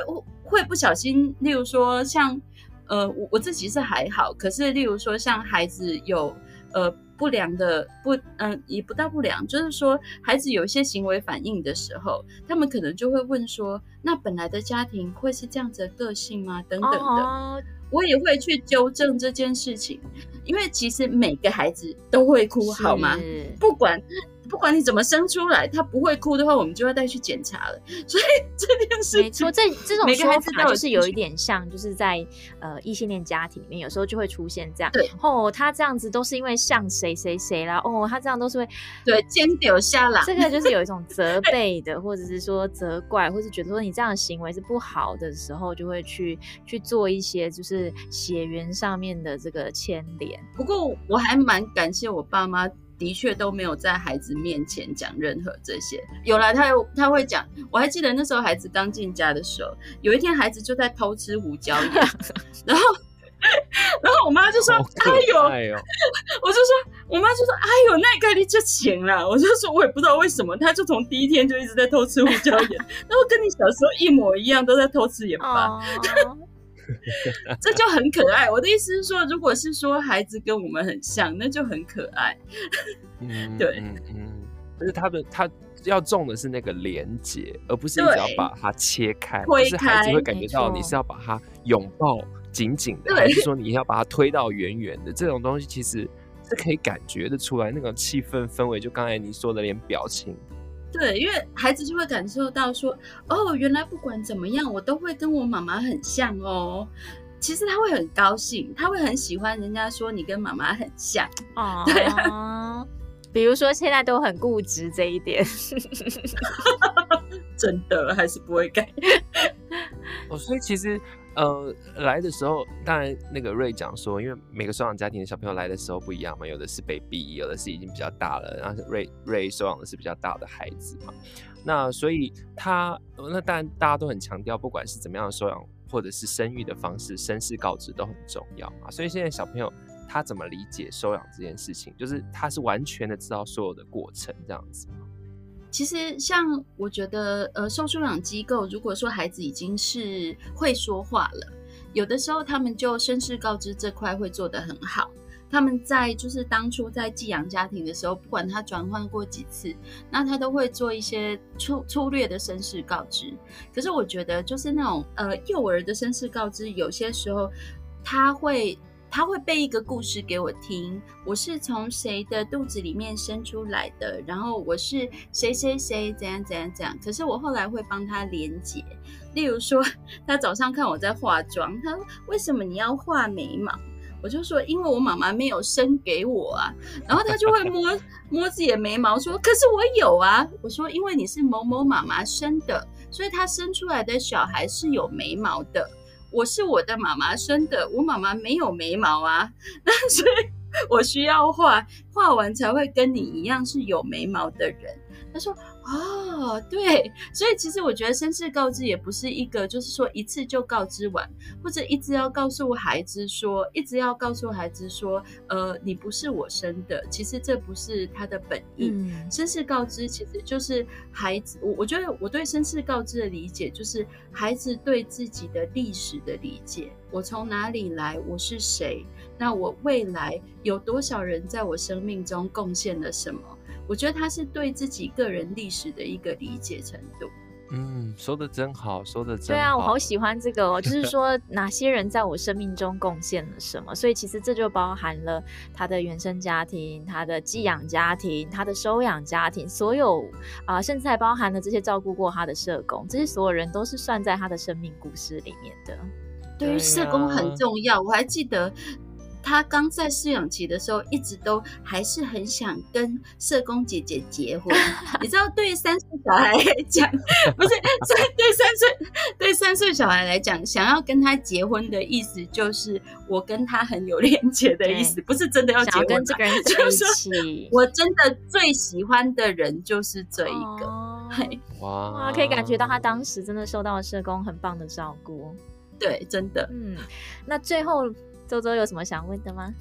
会不小心，例如说像，呃，我我自己是还好，可是例如说像孩子有呃不良的不，嗯、呃，也不大不良，就是说孩子有一些行为反应的时候，他们可能就会问说，那本来的家庭会是这样子的个性吗？等等的，哦、我也会去纠正这件事情，因为其实每个孩子都会哭，好吗？不管。不管你怎么生出来，他不会哭的话，我们就要带去检查了。所以这件事情，没错，这
这种说法就是有一点像，就是在呃异性恋家庭里面，有时候就会出现这样。
对
哦，他这样子都是因为像谁谁谁啦。哦，他这样都是会
对尖掉下来。
这个就是有一种责备的，或者是说责怪，或是觉得说你这样的行为是不好的时候，就会去去做一些就是血缘上面的这个牵连。
不过我还蛮感谢我爸妈。的确都没有在孩子面前讲任何这些。有啦，他他会讲。我还记得那时候孩子刚进家的时候，有一天孩子就在偷吃胡椒盐，然后然后我妈就说：“哎呦，我就说，我妈就说：哎呦，那概率就行了。”我就说，我也不知道为什么，他就从第一天就一直在偷吃胡椒盐，然后跟你小时候一模一样，都在偷吃盐巴。这就很可爱。我的意思是说，如果是说孩子跟我们很像，那就很可爱。
嗯，
对，
嗯嗯，可是他的他要重的是那个连接，而不是你只要把它切开。
推开，
就是孩子会感觉到你是要把它拥抱紧紧的，还是说你要把它推到远远的？这种东西其实是可以感觉得出来，那种气氛氛围，就刚才你说的，连表情。
对，因为孩子就会感受到说，哦，原来不管怎么样，我都会跟我妈妈很像哦。其实他会很高兴，他会很喜欢人家说你跟妈妈很像。哦，对啊，
比如说现在都很固执这一点，
真的还是不会改。
哦，所以其实呃来的时候，当然那个瑞讲说，因为每个收养家庭的小朋友来的时候不一样嘛，有的是 baby，有的是已经比较大了，然后瑞瑞收养的是比较大的孩子嘛。那所以他那当然大家都很强调，不管是怎么样的收养或者是生育的方式，身世告知都很重要嘛。所以现在小朋友他怎么理解收养这件事情，就是他是完全的知道所有的过程这样子。
其实像我觉得，呃，受收养机构如果说孩子已经是会说话了，有的时候他们就身世告知这块会做得很好。他们在就是当初在寄养家庭的时候，不管他转换过几次，那他都会做一些粗粗略的身世告知。可是我觉得，就是那种呃幼儿的身世告知，有些时候他会他会背一个故事给我听，我是从谁的肚子里面生出来的，然后我是谁谁谁怎样怎样怎样。可是我后来会帮他连结，例如说他早上看我在化妆，他说为什么你要画眉毛？我就说，因为我妈妈没有生给我啊，然后他就会摸 摸自己的眉毛，说：“可是我有啊。”我说：“因为你是某某妈妈生的，所以他生出来的小孩是有眉毛的。我是我的妈妈生的，我妈妈没有眉毛啊，但是我需要画，画完才会跟你一样是有眉毛的人。”他说。哦，对，所以其实我觉得身世告知也不是一个，就是说一次就告知完，或者一直要告诉孩子说，一直要告诉孩子说，呃，你不是我生的，其实这不是他的本意。嗯，身世告知其实就是孩子，我我觉得我对身世告知的理解，就是孩子对自己的历史的理解，我从哪里来，我是谁，那我未来有多少人在我生命中贡献了什么？我觉得他是对自己个人历史的一个理解程度。
嗯，说的真好，说的真好。
对啊，我好喜欢这个哦，就是说哪些人在我生命中贡献了什么，所以其实这就包含了他的原生家庭、他的寄养家庭、他的收养家庭，所有啊、呃，甚至还包含了这些照顾过他的社工，这些所有人都是算在他的生命故事里面的。
对于社工很重要，我还记得。他刚在试养期的时候，一直都还是很想跟社工姐姐结婚。你知道，对于三岁小孩来讲，不是对三岁对三岁小孩来讲，想要跟他结婚的意思，就是我跟他很有连结的意思，不是真的要结婚。
跟这个人在一起，
我真的最喜欢的人就是这一个。
哇
哇，可以感觉到他当时真的受到了社工很棒的照顾。
对，真的。
嗯，那最后。周周有什么想问的吗？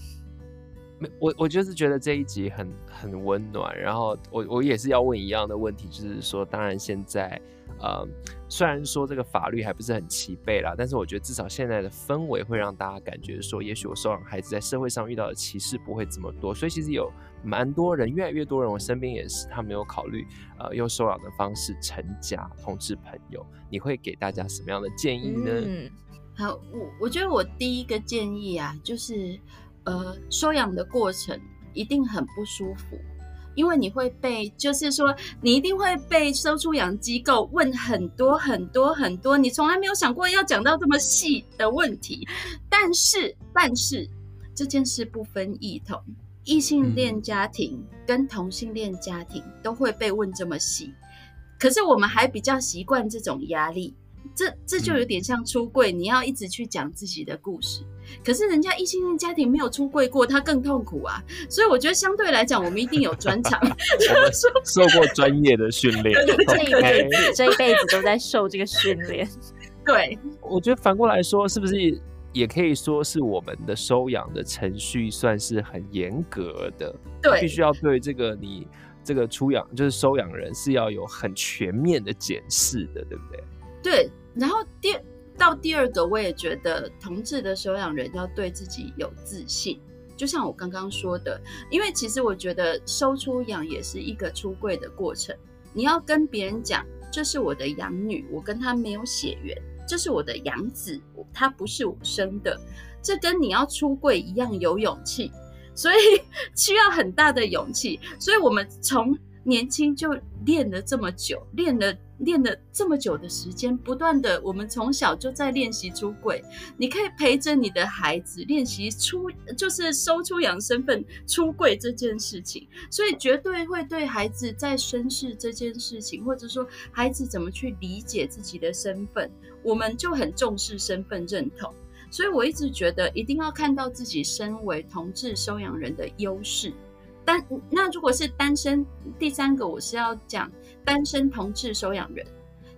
没，我我就是觉得这一集很很温暖，然后我我也是要问一样的问题，就是说，当然现在，呃，虽然说这个法律还不是很齐备啦，但是我觉得至少现在的氛围会让大家感觉说，也许我收养孩子在社会上遇到的歧视不会这么多，所以其实有蛮多人，越来越多人，我身边也是，他没有考虑呃用收养的方式成家、同志朋友，你会给大家什么样的建议呢？
嗯好，我我觉得我第一个建议啊，就是，呃，收养的过程一定很不舒服，因为你会被，就是说，你一定会被收出养机构问很多很多很多，你从来没有想过要讲到这么细的问题。但是，但是这件事不分异同，异性恋家庭跟同性恋家庭都会被问这么细，可是我们还比较习惯这种压力。这这就有点像出柜，你要一直去讲自己的故事。可是人家异性恋家庭没有出柜过，他更痛苦啊。所以我觉得相对来讲，我们一定有专长，
受过专业的训练，
这一辈子这一辈子都在受这个训练。
对，
我觉得反过来说，是不是也可以说是我们的收养的程序算是很严格的？
对，
必须要对这个你这个出养就是收养人是要有很全面的检视的，对不对？
对。然后第到第二个，我也觉得同志的收养人要对自己有自信，就像我刚刚说的，因为其实我觉得收出养也是一个出柜的过程。你要跟别人讲，这是我的养女，我跟她没有血缘；这是我的养子，他不是我生的。这跟你要出柜一样有勇气，所以需要很大的勇气。所以我们从年轻就练了这么久，练了练了这么久的时间，不断的，我们从小就在练习出柜。你可以陪着你的孩子练习出，就是收出养身份出柜这件事情，所以绝对会对孩子在身世这件事情，或者说孩子怎么去理解自己的身份，我们就很重视身份认同。所以我一直觉得，一定要看到自己身为同志收养人的优势。单那如果是单身，第三个我是要讲单身同志收养人，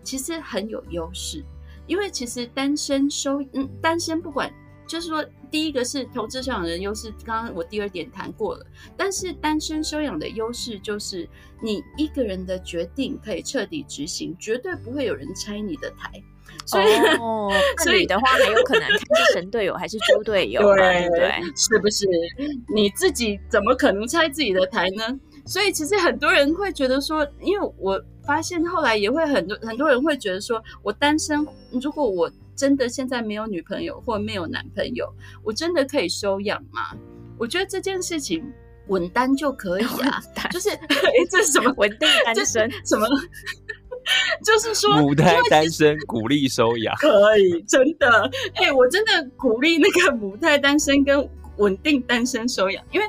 其实很有优势，因为其实单身收嗯单身不管就是说第一个是同志收养人优势，刚刚我第二点谈过了，但是单身收养的优势就是你一个人的决定可以彻底执行，绝对不会有人拆你的台。所以，
哦，所以的话，还有可能看是神队友还是猪队友，对对，对，
是不是？你自己怎么可能拆自己的台呢？所以，其实很多人会觉得说，因为我发现后来也会很多很多人会觉得说，我单身，如果我真的现在没有女朋友或没有男朋友，我真的可以收养吗？我觉得这件事情稳单就可以啊，就是 哎，这是什么
稳定单身
什么？就是说，
母胎单身鼓励收养，
可以真的，哎、欸，我真的鼓励那个母胎单身跟稳定单身收养，因为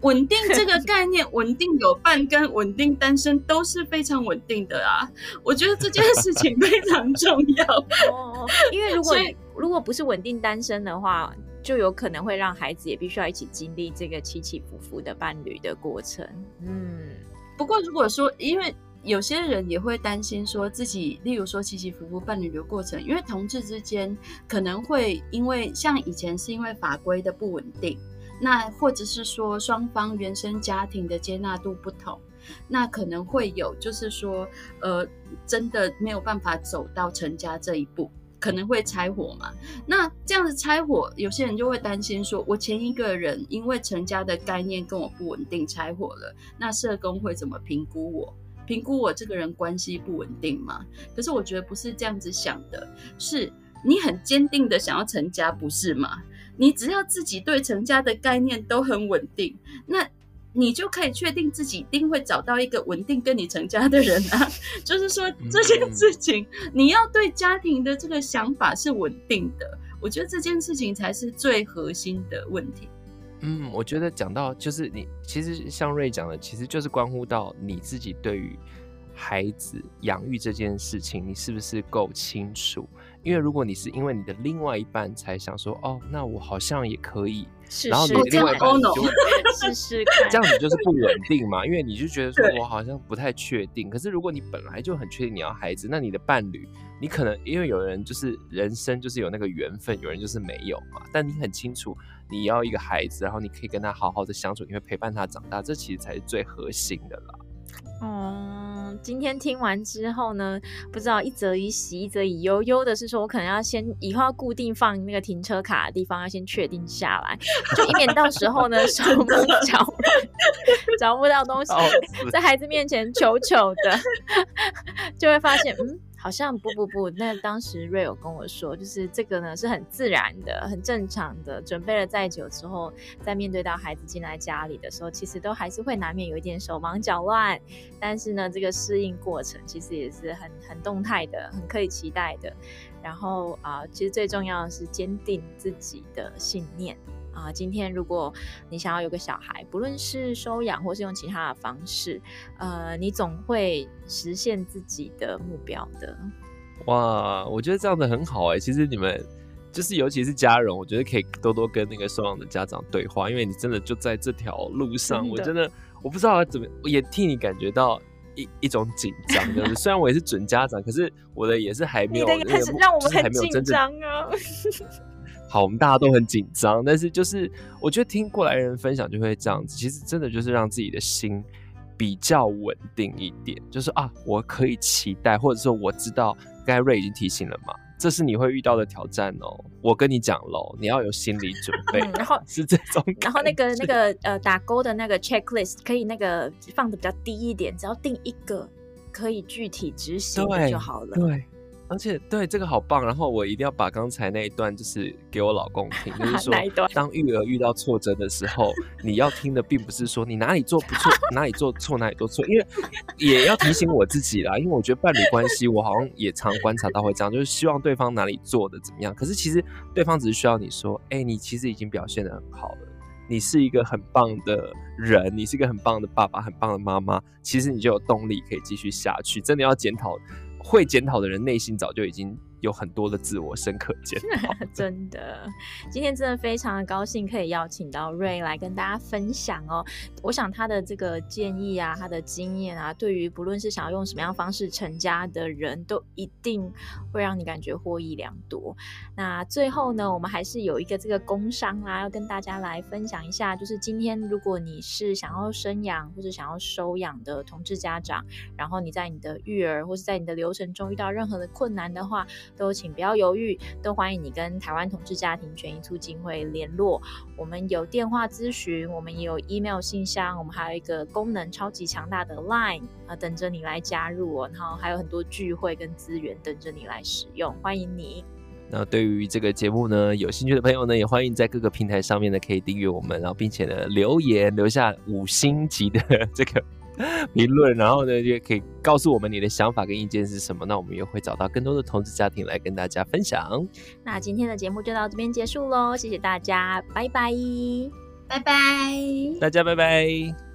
稳定这个概念，稳定有伴跟稳定单身都是非常稳定的啊。我觉得这件事情非常重要
哦，因为如果如果不是稳定单身的话，就有可能会让孩子也必须要一起经历这个起起伏伏的伴侣的过程。嗯，
不过如果说因为。有些人也会担心说自己，例如说起起伏伏伴侣的过程，因为同志之间可能会因为像以前是因为法规的不稳定，那或者是说双方原生家庭的接纳度不同，那可能会有就是说，呃，真的没有办法走到成家这一步，可能会拆伙嘛。那这样子拆伙，有些人就会担心说，我前一个人因为成家的概念跟我不稳定拆伙了，那社工会怎么评估我？评估我这个人关系不稳定吗？可是我觉得不是这样子想的，是你很坚定的想要成家，不是吗？你只要自己对成家的概念都很稳定，那你就可以确定自己一定会找到一个稳定跟你成家的人啊。就是说这件事情，你要对家庭的这个想法是稳定的，我觉得这件事情才是最核心的问题。
嗯，我觉得讲到就是你，其实像瑞讲的，其实就是关乎到你自己对于孩子养育这件事情，你是不是够清楚？因为如果你是因为你的另外一半才想说，哦，那我好像也可以，然后你的另外一半就
试试看，
这样子就是不稳 定嘛。因为你就觉得说我好像不太确定。可是如果你本来就很确定你要孩子，那你的伴侣，你可能因为有人就是人生就是有那个缘分，有人就是没有嘛。但你很清楚。你要一个孩子，然后你可以跟他好好的相处，你会陪伴他长大，这其实才是最核心的啦。
嗯，今天听完之后呢，不知道一则以喜，一则以忧。忧的是说，我可能要先以后要固定放那个停车卡的地方，要先确定下来，就以免到时候呢手忙脚乱，找不到东西，在孩子面前求求的，就会发现嗯。好像不不不，那当时瑞有跟我说，就是这个呢是很自然的、很正常的。准备了再久之后，在面对到孩子进来家里的时候，其实都还是会难免有一点手忙脚乱。但是呢，这个适应过程其实也是很很动态的，很可以期待的。然后啊、其实最重要的是坚定自己的信念。啊，今天如果你想要有个小孩，不论是收养或是用其他的方式，呃，你总会实现自己的目标的。
哇，我觉得这样子很好哎。其实你们就是，尤其是家人，我觉得可以多多跟那个收养的家长对话，因为你真的就在这条路上。真我真的我不知道要怎么，我也替你感觉到一一种紧张。就是虽然我也是准家长，可是我的也是还没有，
你的开始让我们很紧张啊。
好，我们大家都很紧张，但是就是我觉得听过来人分享就会这样子，其实真的就是让自己的心比较稳定一点，就是啊，我可以期待，或者说我知道，刚才瑞已经提醒了嘛，这是你会遇到的挑战哦。我跟你讲喽，你要有心理准备。
嗯、然后
是这种，
然后那个那个呃打勾的那个 checklist 可以那个放的比较低一点，只要定一个可以具体执行的就好了。
对。对而且对这个好棒，然后我一定要把刚才那一段就是给我老公听，就是 说，当育儿遇到挫折的时候，你要听的并不是说你哪里做不错，哪里做错，哪里做错，因为也要提醒我自己啦，因为我觉得伴侣关系，我好像也常观察到会这样，就是希望对方哪里做的怎么样，可是其实对方只是需要你说，哎、欸，你其实已经表现的很好了，你是一个很棒的人，你是一个很棒的爸爸，很棒的妈妈，其实你就有动力可以继续下去，真的要检讨。会检讨的人，内心早就已经。有很多的自我深刻见
真的，今天真的非常的高兴可以邀请到 Ray 来跟大家分享哦。我想他的这个建议啊，他的经验啊，对于不论是想要用什么样方式成家的人都一定会让你感觉获益良多。那最后呢，我们还是有一个这个工商啊，要跟大家来分享一下，就是今天如果你是想要生养或者想要收养的同志家长，然后你在你的育儿或是在你的流程中遇到任何的困难的话，都请不要犹豫，都欢迎你跟台湾同志家庭权益促进会联络。我们有电话咨询，我们也有 email 信箱，我们还有一个功能超级强大的 Line 啊，等着你来加入哦。然后还有很多聚会跟资源等着你来使用，欢迎你。
那对于这个节目呢，有兴趣的朋友呢，也欢迎在各个平台上面呢可以订阅我们，然后并且呢留言留下五星级的 这个。评论，然后呢，也可以告诉我们你的想法跟意见是什么。那我们也会找到更多的同志家庭来跟大家分享。
那今天的节目就到这边结束喽，谢谢大家，拜拜，
拜拜，
大家拜拜。